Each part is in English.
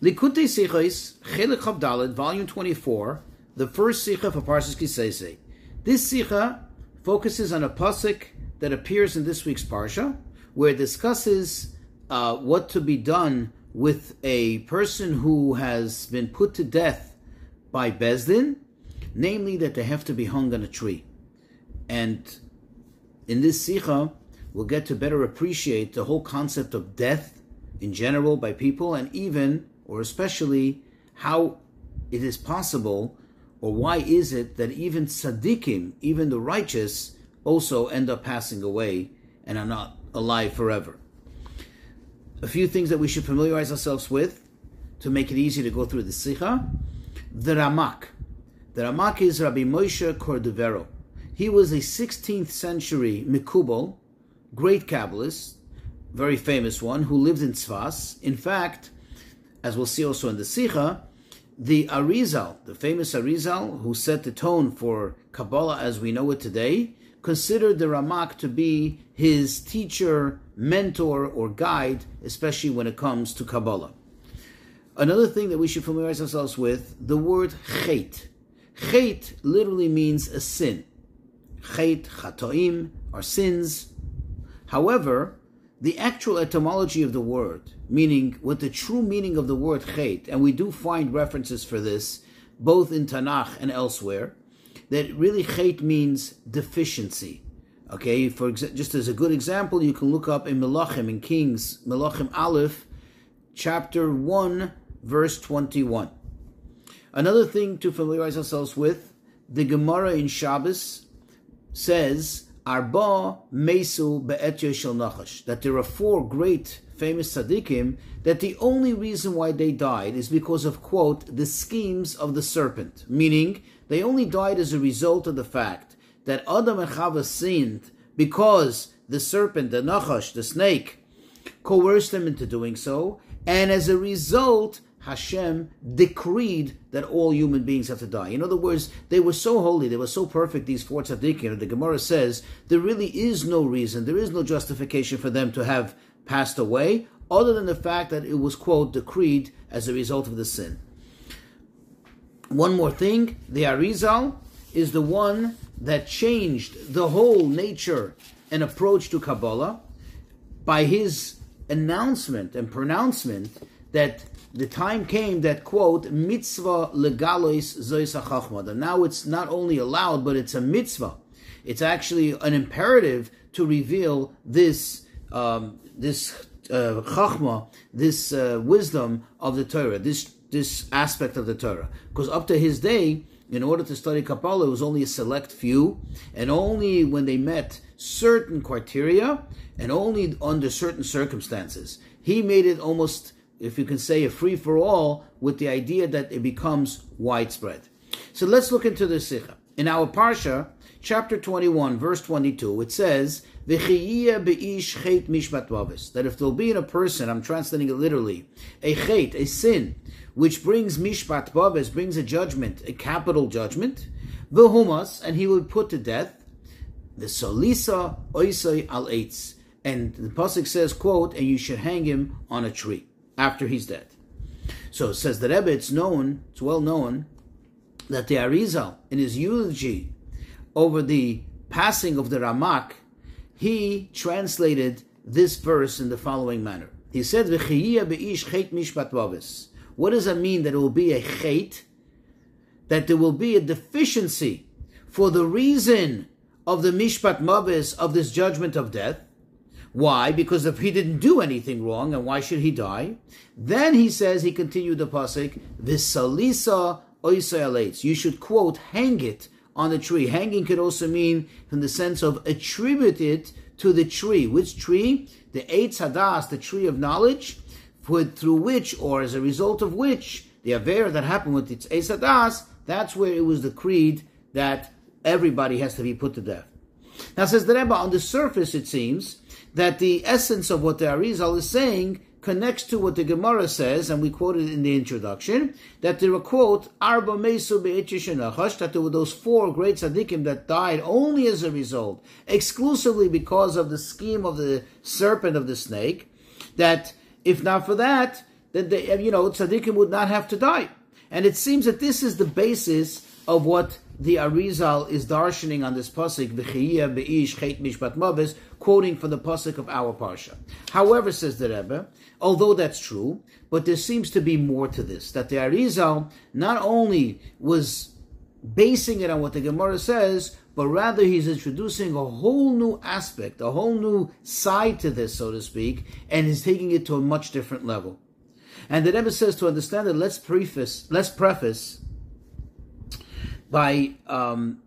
Likutei Sichos, Chelik Chavdalet, volume 24, the first Sicha for Parshas Ki Seitzei. This Sicha focuses on a pasuk that appears in this week's Parsha, where it discusses uh, what to be done with a person who has been put to death by Beis Din, namely that they have to be hung on a tree. And in this Sicha, we'll get to better appreciate the whole concept of death in general by people, and even or especially how it is possible or why is it that even tzaddikim, even the righteous, also end up passing away and are not alive forever. A few things that we should familiarize ourselves with to make it easy to go through the Sikha. The Ramak. The Ramak is Rabbi Moshe Cordovero. He was a 16th century Mikubal, great Kabbalist, very famous one, who lived in Tzfas. In fact, as we'll see also in the Sikha, the Arizal, the famous Arizal, who set the tone for Kabbalah as we know it today, considered the Ramak to be his teacher, mentor, or guide, especially when it comes to Kabbalah. Another thing that we should familiarize ourselves with, the word chet. Chet literally means a sin. Chet, chatoim, are sins. However, the actual etymology of the word, meaning what the true meaning of the word chet, and we do find references for this both in Tanakh and elsewhere, that really chet means deficiency. Okay, for exa- just as a good example, you can look up in Melachim, in Kings, Melachim Aleph, chapter 1, verse 21. Another thing to familiarize ourselves with, the Gemara in Shabbos says, Arba Mesu Be'etya Shel Nachash, that there are four great famous tzaddikim, that the only reason why they died is because of, quote, the schemes of the serpent, meaning they only died as a result of the fact that Adam and Chava sinned because the serpent, the Nachash, the snake, coerced them into doing so, and as a result, Hashem decreed that all human beings have to die. In other words, they were so holy, they were so perfect, these four tzaddikim, the Gemara says, there really is no reason, there is no justification for them to have passed away, other than the fact that it was, quote, decreed as a result of the sin. One more thing, the Arizal is the one that changed the whole nature and approach to Kabbalah by his announcement and pronouncement that the time came that quote mitzvah legalois zois chachma. That now it's not only allowed, but it's a mitzvah. It's actually an imperative to reveal this um, this uh, chachma, this uh, wisdom of the Torah, this this aspect of the Torah. Because up to his day, in order to study Kabbalah, it was only a select few, and only when they met certain criteria, and only under certain circumstances. He made it almost, if you can say, a free for all, with the idea that it becomes widespread. So let's look into the Sikha. In our Parsha, chapter 21, verse 22, it says, that if there'll be in a person, I'm translating it literally, a chet, a sin, which brings mishpat mavis, brings a judgment, a capital judgment, v'humas, and he will be put to death, the solisa oisai al eitz. And the pasuk says, quote, and you should hang him on a tree after he's dead. So it says the Rebbe, it's known, it's well known, that the Arizal, in his eulogy over the passing of the Ramak, he translated this verse in the following manner. He said, What does that mean that it will be a chait? That there will be a deficiency for the reason of the mishpat mavis of this judgment of death. Why? Because if he didn't do anything wrong, and why should he die? Then he says, he continued the pasuk, Visalisa oisayalates. You should quote, hang it on the tree. Hanging could also mean in the sense of attribute it to the tree. Which tree? The Eitz Hadas, the tree of knowledge, through which, or as a result of which, the Aver that happened with its Eitz Hadas, that's where it was decreed that everybody has to be put to death. Now says the Rebbe, on the surface it seems that the essence of what the Arizal is saying connects to what the Gemara says, and we quoted in the introduction, that there were, quote, Arba Mesu that there were those four great tzaddikim that died only as a result, exclusively because of the scheme of the serpent of the snake, that if not for that, then they, you know, tzaddikim would not have to die. And it seems that this is the basis of what the Arizal is darshaning on this pasuk, v'chiyah be'ish chet mishpat mavis, quoting from the pasuk of our parsha. However, says the Rebbe, although that's true, but there seems to be more to this. That the Arizal not only was basing it on what the Gemara says, but rather he's introducing a whole new aspect, a whole new side to this, so to speak, and is taking it to a much different level. And the Rebbe says to understand it, let's preface, let's preface by um,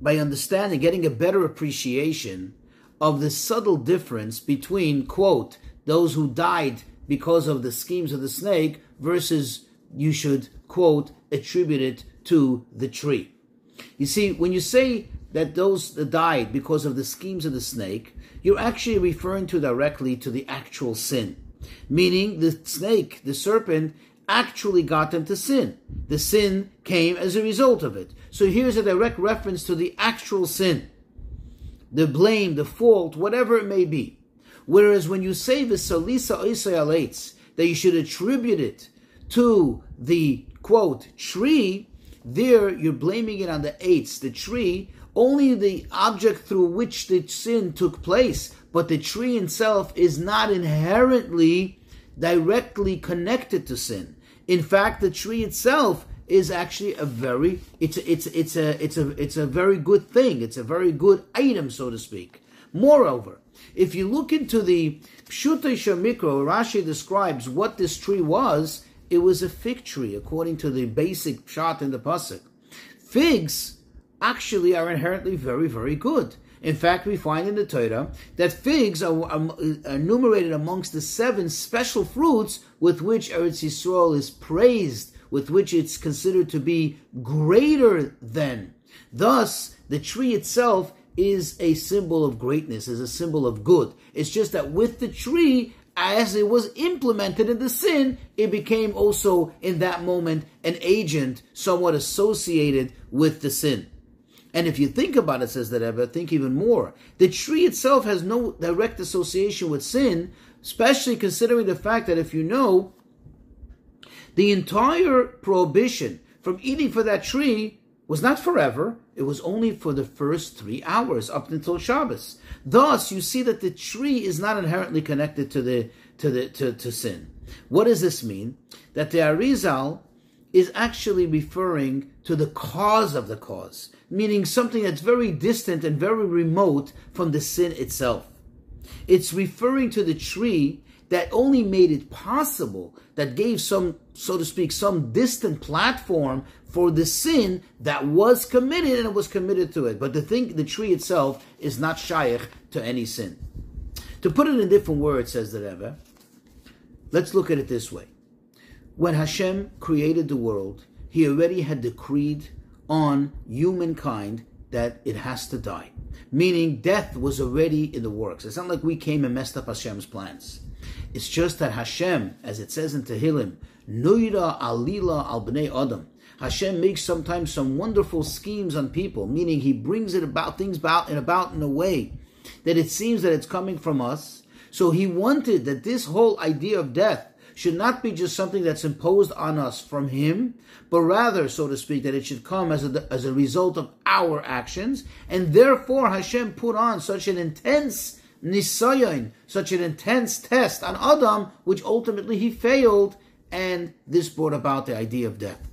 by understanding, getting a better appreciation of the subtle difference between quote those who died because of the schemes of the snake versus you should quote attribute it to the tree. You see, when you say that those that died because of the schemes of the snake, you're actually referring to directly to the actual sin. Meaning the snake, the serpent, actually got them to sin. The sin came as a result of it. So here's a direct reference to the actual sin. The blame, the fault, whatever it may be. Whereas when you say the salisa oisayalates, that you should attribute it to the quote tree, there you're blaming it on the eitz, the tree, only the object through which the sin took place, but the tree itself is not inherently directly connected to sin. In fact, the tree itself is actually a very it's a, it's it's a it's a it's a very good thing. It's a very good item, so to speak. Moreover, if you look into the Pshutei Mikro, Rashi describes what this tree was. It was a fig tree, according to the basic shot in the pasuk. Figs actually are inherently very, very good. In fact, we find in the Torah that figs are, are, enumerated amongst the seven special fruits with which Eretz Yisrael is praised, with which it's considered to be greater than. Thus, the tree itself is a symbol of greatness, is a symbol of good. It's just that with the tree, as it was implemented in the sin, it became also in that moment an agent somewhat associated with the sin. And if you think about it, says the Rebbe, think even more. The tree itself has no direct association with sin, especially considering the fact that if you know, the entire prohibition from eating for that tree was not forever, it was only for the first three hours up until Shabbos. Thus, you see that the tree is not inherently connected to the to the to, to sin. What does this mean? That the Arizal is actually referring to the cause of the cause meaning something that's very distant and very remote from the sin itself. It's referring to the tree that only made it possible, that gave some, so to speak, some distant platform for the sin that was committed and was committed to it. But the thing, the tree itself is not shaykh to any sin. To put it in different words, says the Rebbe, let's look at it this way. When Hashem created the world, he already had decreed on humankind that it has to die. Meaning death was already in the works. It's not like we came and messed up Hashem's plans. It's just that Hashem, as it says in Tehillim, Nuira alila al bnei adam. Hashem makes sometimes some wonderful schemes on people, meaning He brings it about things about about in a way that it seems that it's coming from us. So He wanted that this whole idea of death should not be just something that's imposed on us from Him, but rather, so to speak, that it should come as a, as a result of our actions. And therefore, Hashem put on such an intense nisayon, such an intense test on Adam, which ultimately he failed, and this brought about the idea of death.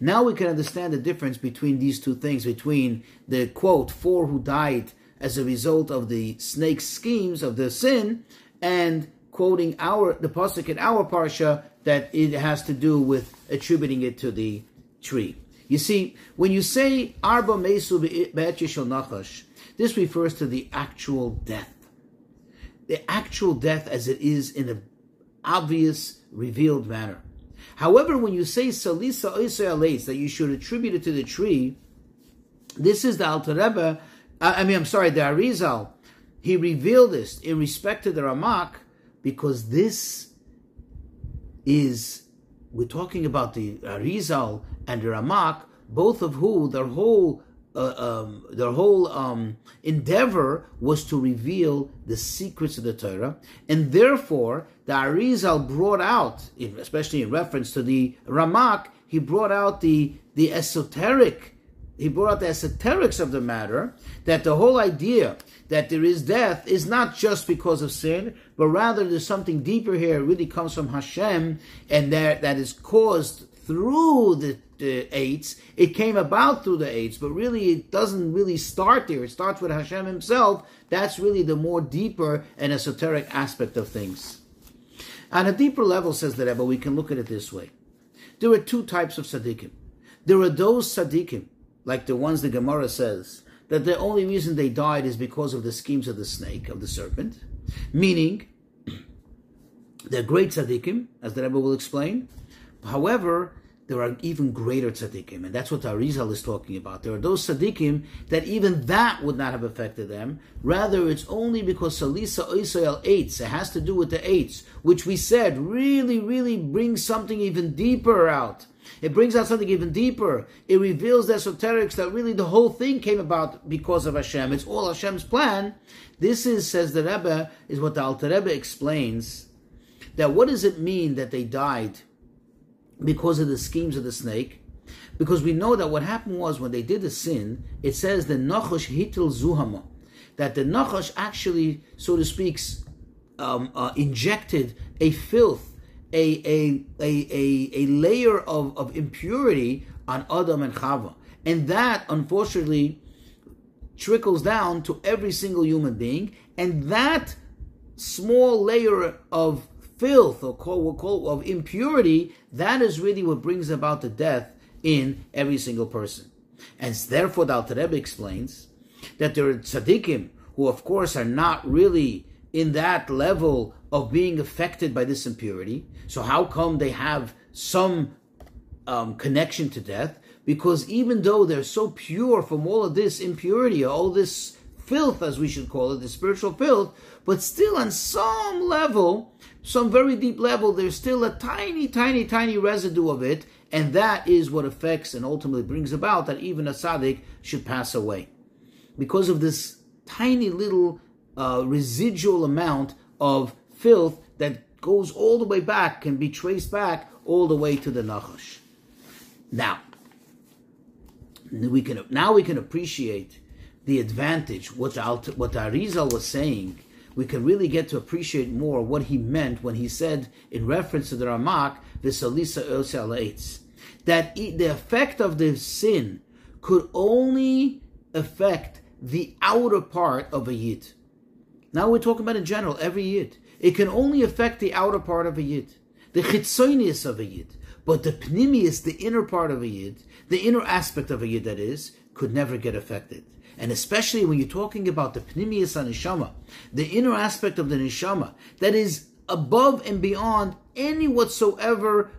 Now we can understand the difference between these two things, between the quote, four who died as a result of the snake's schemes of the sin, and quoting our the pasuk in our parsha that it has to do with attributing it to the tree. You see, when you say arba mesu nachash, this refers to the actual death, the actual death as it is in an obvious, revealed manner. However, when you say salisa oisayales, that you should attribute it to the tree, this is the Alter Rebbe, uh, I mean, I'm sorry, the Arizal, he revealed this in respect to the Ramak, because this is we're talking about the Arizal and the Ramak, both of who their whole uh, um, their whole um, endeavor was to reveal the secrets of the Torah, and therefore the Arizal brought out, especially in reference to the Ramak, he brought out the the esoteric, he brought out the esoterics of the matter, that the whole idea that there is death is not just because of sin, but rather there's something deeper here. It really comes from Hashem, and that that is caused through the, the eitz. It came about through the eitz, but really it doesn't really start there. It starts with Hashem Himself. That's really the more deeper and esoteric aspect of things. On a deeper level, says the Rebbe, we can look at it this way. There are two types of tzaddikim. There are those tzaddikim, like the ones the Gemara says, that the only reason they died is because of the schemes of the snake, of the serpent, meaning they're great tzaddikim, as the Rebbe will explain. However, there are even greater tzaddikim, and that's what Arizal is talking about. There are those tzaddikim that even that would not have affected them. Rather, it's only because Salisa Oisrael eitz, it has to do with the eitz, which we said really, really brings something even deeper out. It brings out something even deeper. It reveals the esoterics that really the whole thing came about because of Hashem. It's all Hashem's plan. This is, says the Rebbe, is what the Alter Rebbe explains, that what does it mean that they died because of the schemes of the snake. Because we know that what happened was when they did the sin, it says the Nachash hitil zuhama, that the Nachash actually, so to speak, um, uh, injected a filth, a, a, a, a, a layer of, of impurity on Adam and Chava. And that, unfortunately, trickles down to every single human being. And that small layer of filth or call, we'll call, of impurity, that is really what brings about the death in every single person. And therefore, the Alter explains that there are tzaddikim who, of course, are not really in that level of being affected by this impurity. So, how come they have some um, connection to death? Because even though they're so pure from all of this impurity, all this filth, as we should call it, the spiritual filth, but still on some level, some very deep level, there's still a tiny, tiny, tiny residue of it, and that is what affects and ultimately brings about that even a tzaddik should pass away. Because of this tiny little uh, residual amount of filth that goes all the way back, can be traced back all the way to the Nachash. Now, we can now we can appreciate the advantage what what Arizal was saying we can really get to appreciate more what he meant when he said, in reference to the Ramak, Visalisa that the effect of the sin could only affect the outer part of a yid. Now we're talking about in general, every yid. It can only affect the outer part of a yid, the chitzonius of a yid. But the pnimius, the inner part of a yid, the inner aspect of a yid that is, could never get affected and especially when you're talking about the pnimius neshama, the inner aspect of the neshama that is above and beyond any whatsoever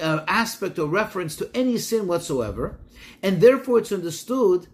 uh, aspect or reference to any sin whatsoever, and therefore it's understood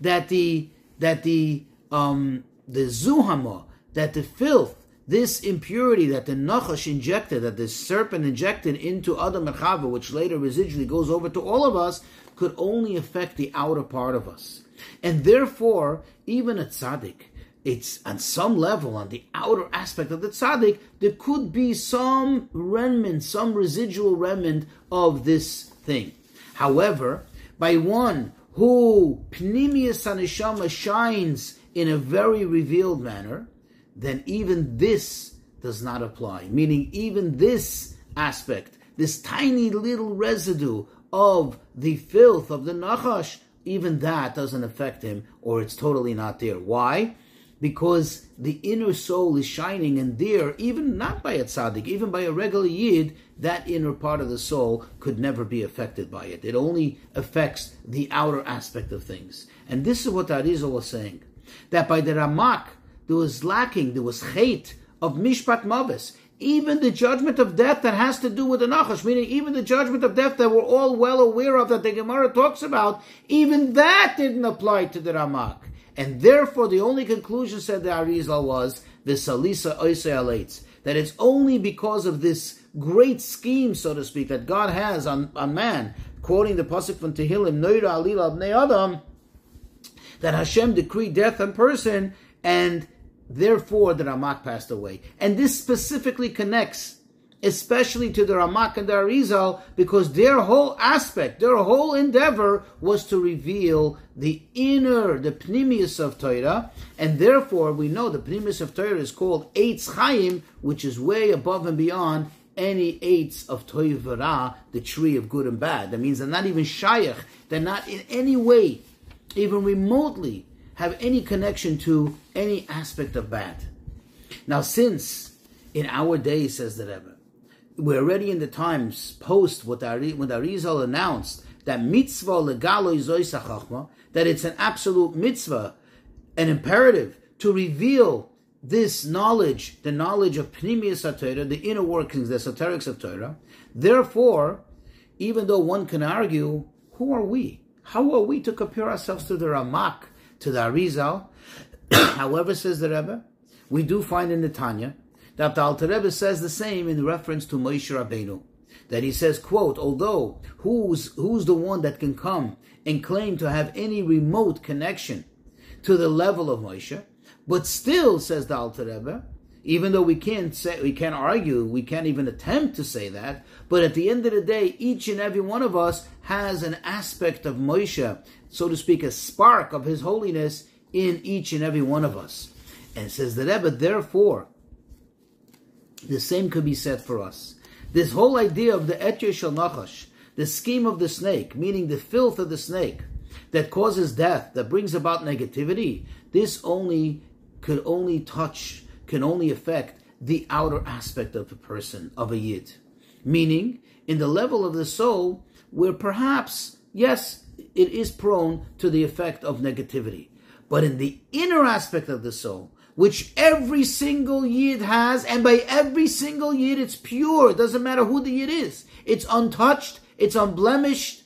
that the that the um, the zuhama, that the filth, this impurity that the nachash injected, that the serpent injected into Adam and Chava, which later residually goes over to all of us, could only affect the outer part of us. And therefore, even a tzaddik, it's on some level, on the outer aspect of the tzaddik, there could be some remnant, some residual remnant of this thing. However, by one who pnimius anishama shines in a very revealed manner, then even this does not apply. Meaning, even this aspect, this tiny little residue of the filth of the nachash, even that doesn't affect him or it's totally not there. Why? Because the inner soul is shining and there, even not by a tzaddik, even by a regular yid, that inner part of the soul could never be affected by it. It only affects the outer aspect of things. And this is what Arizal was saying. That by the Ramak, there was lacking, there was hate of Mishpat Mavis even the judgment of death that has to do with the Nachash, meaning even the judgment of death that we're all well aware of that the Gemara talks about, even that didn't apply to the Ramak. And therefore, the only conclusion, said the Arizal, was the Salisa Oisei that it's only because of this great scheme, so to speak, that God has on, on man, quoting the Pasuk from Tehillim, Noira Alila Abnei Adam, that Hashem decreed death on person, and therefore the Ramak passed away. And this specifically connects especially to the Ramak and the Arizal, because their whole aspect, their whole endeavor was to reveal the inner, the pnimius of Torah, and therefore we know the pnimius of Torah is called Eitz Chaim, which is way above and beyond any eitz of Toivara, the tree of good and bad. That means they're not even Shayach, they're not in any way, even remotely, have any connection to any aspect of bad. Now, since in our day, says the Rebbe, we're already in the times post what the Arizal announced that mitzvah legalo izoisachachma, that it's an absolute mitzvah, an imperative to reveal this knowledge, the knowledge of Pnimius Torah, the inner workings, the esoterics of Torah. Therefore, even though one can argue, who are we? How are we to compare ourselves to the Ramak, to the Arizal? However, says the Rebbe, we do find in the Tanya that the Alter Rebbe says the same in reference to Moshe Rabbeinu. That he says, quote, although who's, who's the one that can come and claim to have any remote connection to the level of Moshe, but still, says the Alter Rebbe, even though we can't say, we can't argue, we can't even attempt to say that, but at the end of the day, each and every one of us has an aspect of Moshe, so to speak, a spark of his holiness in each and every one of us. And says the Rebbe, therefore, the same could be said for us. This whole idea of the Etyer Nachash, the scheme of the snake, meaning the filth of the snake, that causes death, that brings about negativity, this only could only touch, can only affect the outer aspect of a person, of a yid. Meaning, in the level of the soul, where perhaps, yes, it is prone to the effect of negativity. But in the inner aspect of the soul, which every single yid has, and by every single yid it's pure. It doesn't matter who the yid is. It's untouched, it's unblemished,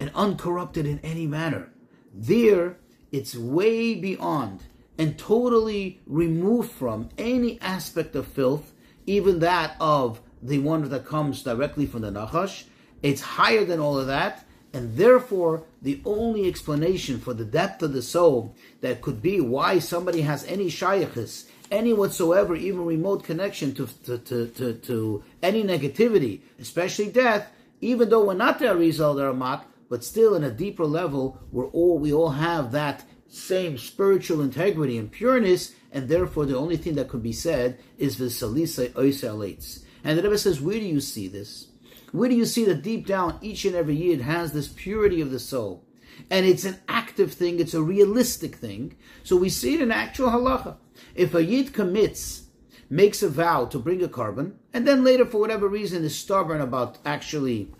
and uncorrupted in any manner. There, it's way beyond and totally removed from any aspect of filth, even that of the one that comes directly from the Nachash. It's higher than all of that, and therefore, the only explanation for the depth of the soul that could be why somebody has any shayachis, any whatsoever, even remote connection to, to, to, to, to any negativity, especially death, even though we're not the Arizal, the Ramak, but still in a deeper level, we're all, we all have that same spiritual integrity and pureness, and therefore the only thing that could be said is the Salisa Oisalates. And the Rebbe says, where do you see this? Where do you see that deep down each and every yid has this purity of the soul? And it's an active thing, it's a realistic thing. So we see it in actual halacha. If a yid commits, makes a vow to bring a korban, and then later for whatever reason is stubborn about actually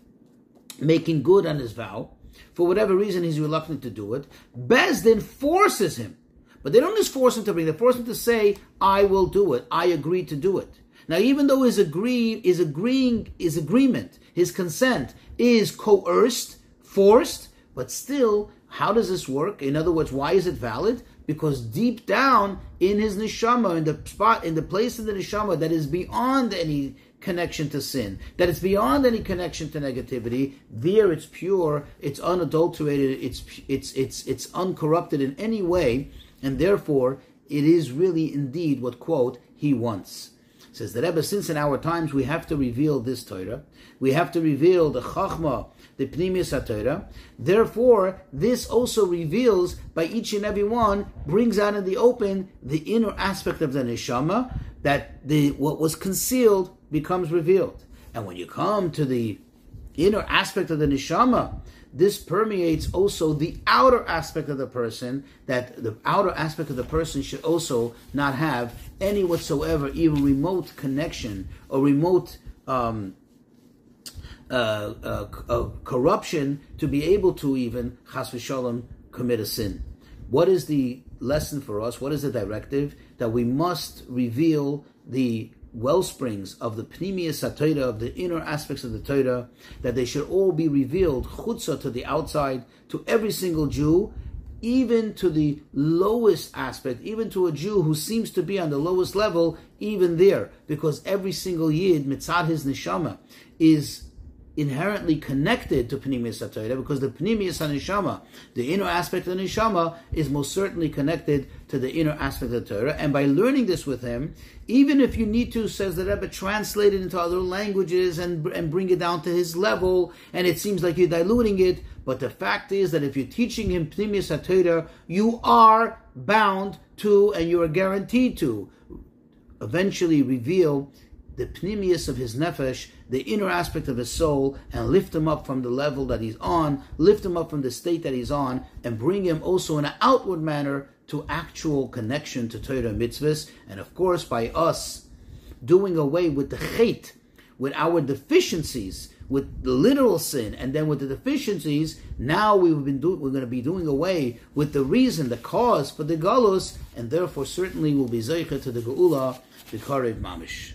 making good on his vow, for whatever reason he's reluctant to do it, Beis Din forces him. But they don't just force him to bring, they force him to say, I will do it, I agree to do it. Now, even though his agree is agreeing his agreement, his consent is coerced, forced, but still, how does this work? In other words, why is it valid? Because deep down in his neshama, in the spot, in the place in the neshama that is beyond any connection to sin, that it's beyond any connection to negativity, there it's pure, it's unadulterated, it's it's it's it's uncorrupted in any way, and therefore it is really indeed what quote he wants. Says the Rebbe, since in our times we have to reveal this Torah, we have to reveal the Chachma, the Pnimius Torah. Therefore, this also reveals by each and every one, brings out in the open the inner aspect of the Neshama, that the what was concealed becomes revealed. And when you come to the inner aspect of the Neshama, this permeates also the outer aspect of the person, that the outer aspect of the person should also not have any whatsoever, even remote connection or remote um, uh, uh, uh, corruption to be able to even, chas v'shalom, commit a sin. What is the lesson for us? What is the directive? That we must reveal the well springs of the pnimius Torah, of the inner aspects of the Torah, that they should all be revealed chutza to the outside, to every single Jew, even to the lowest aspect, even to a Jew who seems to be on the lowest level, even there, because every single yid mitzad his neshama is inherently connected to Pnimius HaTorah because the Pnimius HaNeshama, the inner aspect of the Neshama, is most certainly connected to the inner aspect of the Torah. And by learning this with him, even if you need to, says the Rebbe, translate it into other languages and, and bring it down to his level, and it seems like you're diluting it, but the fact is that if you're teaching him Pnimius HaTorah, you are bound to, and you are guaranteed to, eventually reveal the pnimius of his nefesh, the inner aspect of his soul, and lift him up from the level that he's on, lift him up from the state that he's on, and bring him also in an outward manner to actual connection to Torah mitzvahs. And of course, by us doing away with the chait, with our deficiencies, with the literal sin, and then with the deficiencies, now we've been do- we're going to be doing away with the reason, the cause for the galus, and therefore certainly will be zeicha to the geula, the karev mamish.